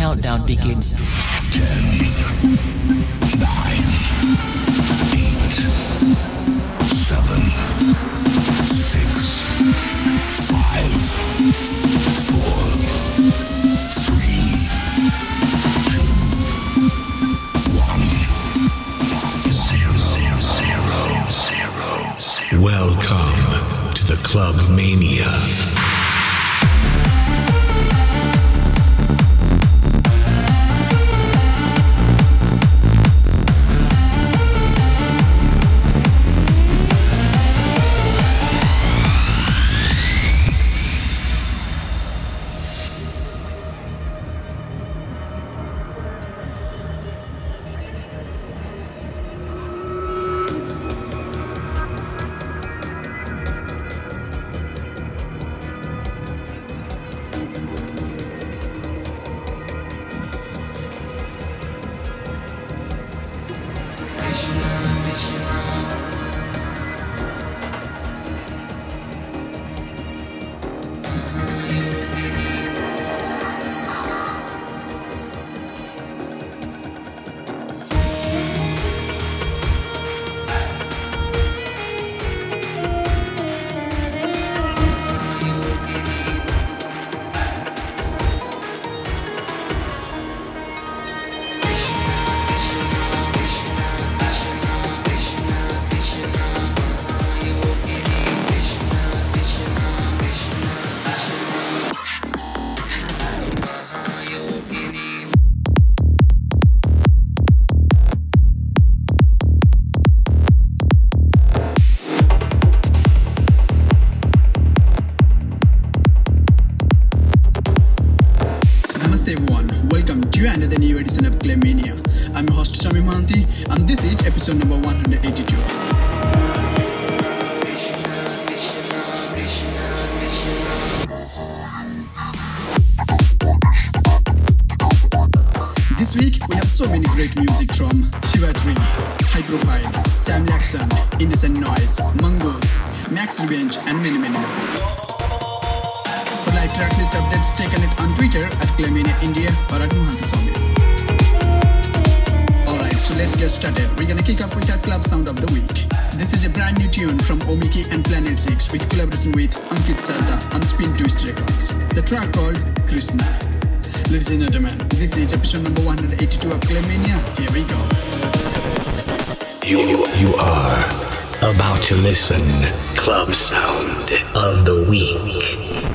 countdown begins. about to listen. Club sound of the week.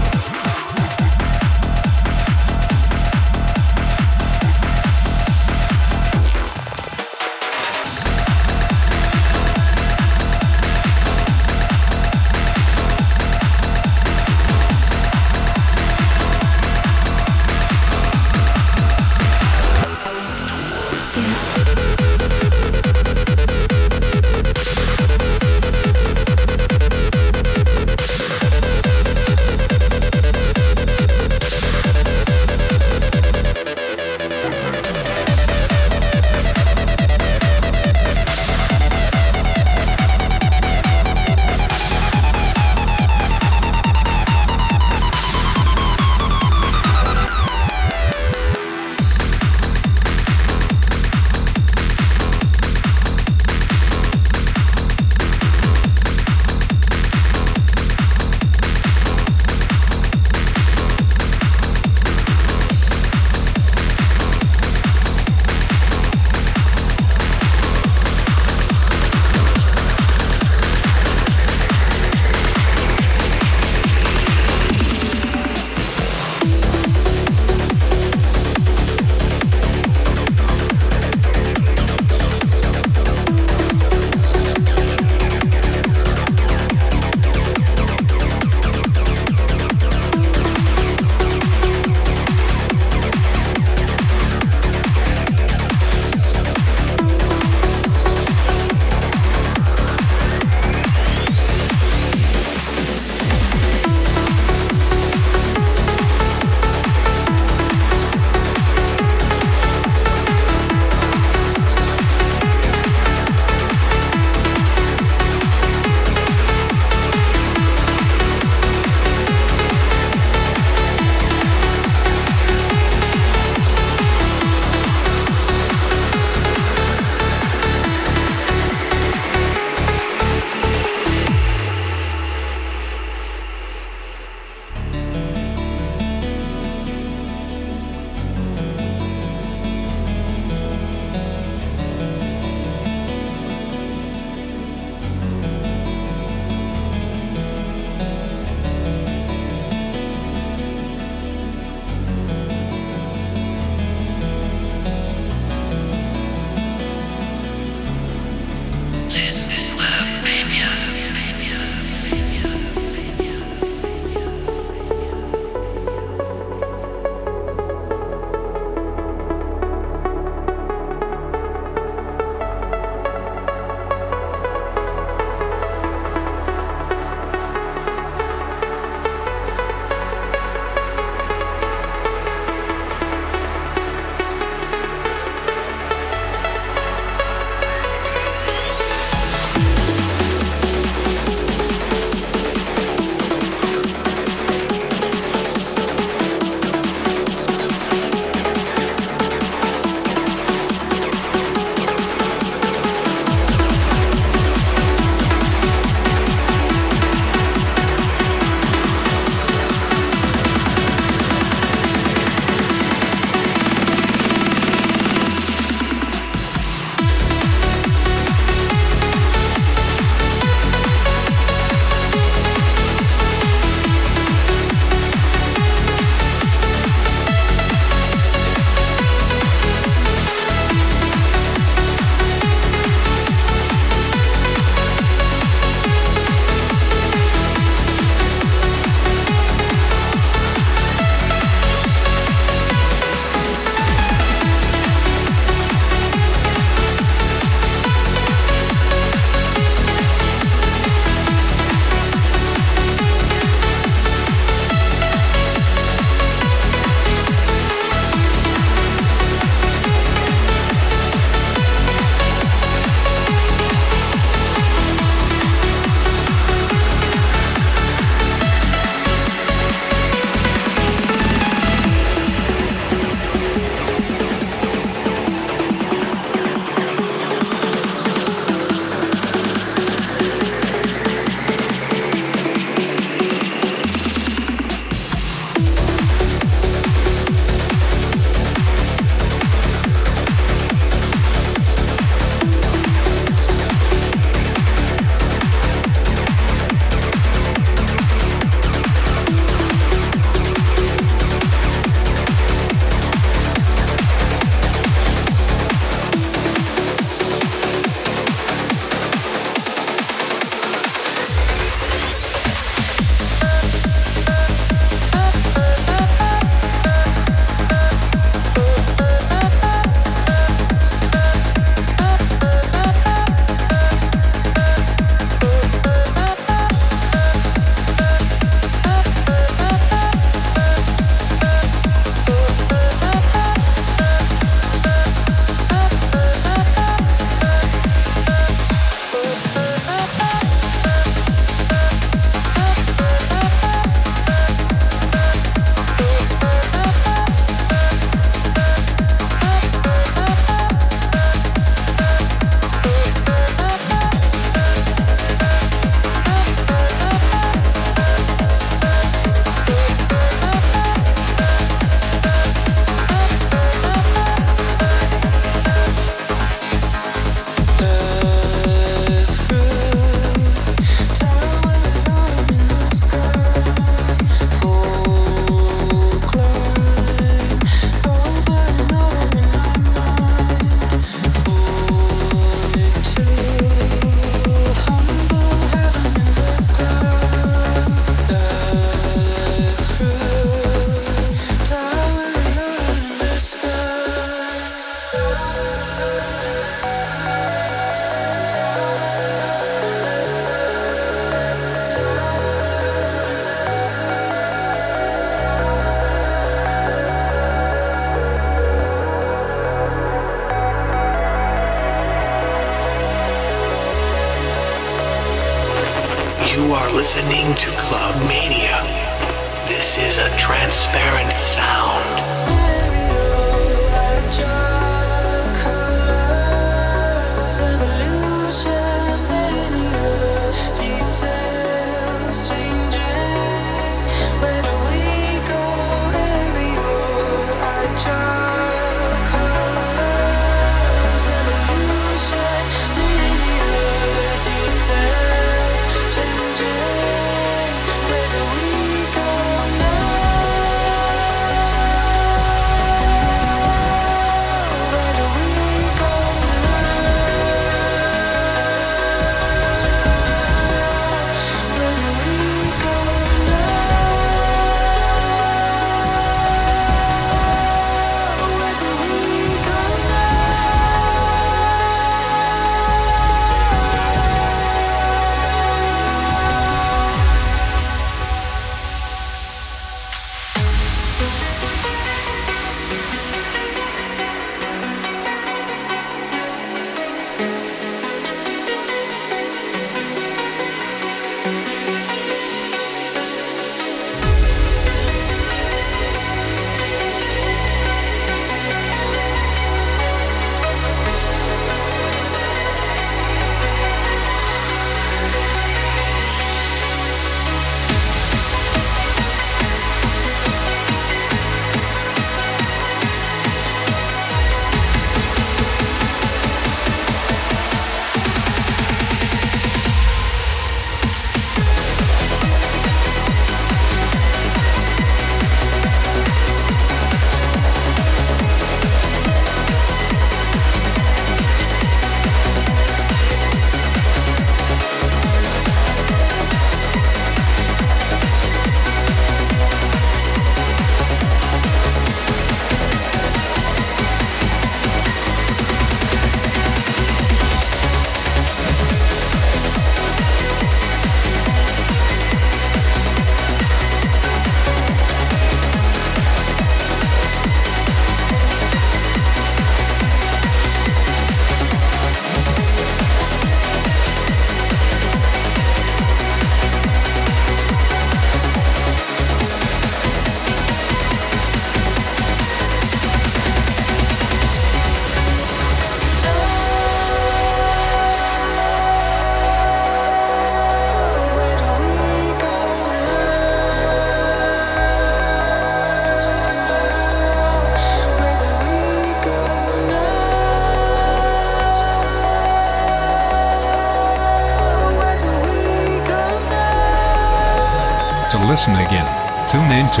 Tune into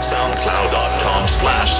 soundcloud.com slash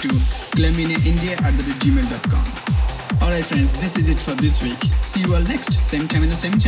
to glamineindia at gmail.com. Alright friends, this is it for this week. See you all next, same time in the same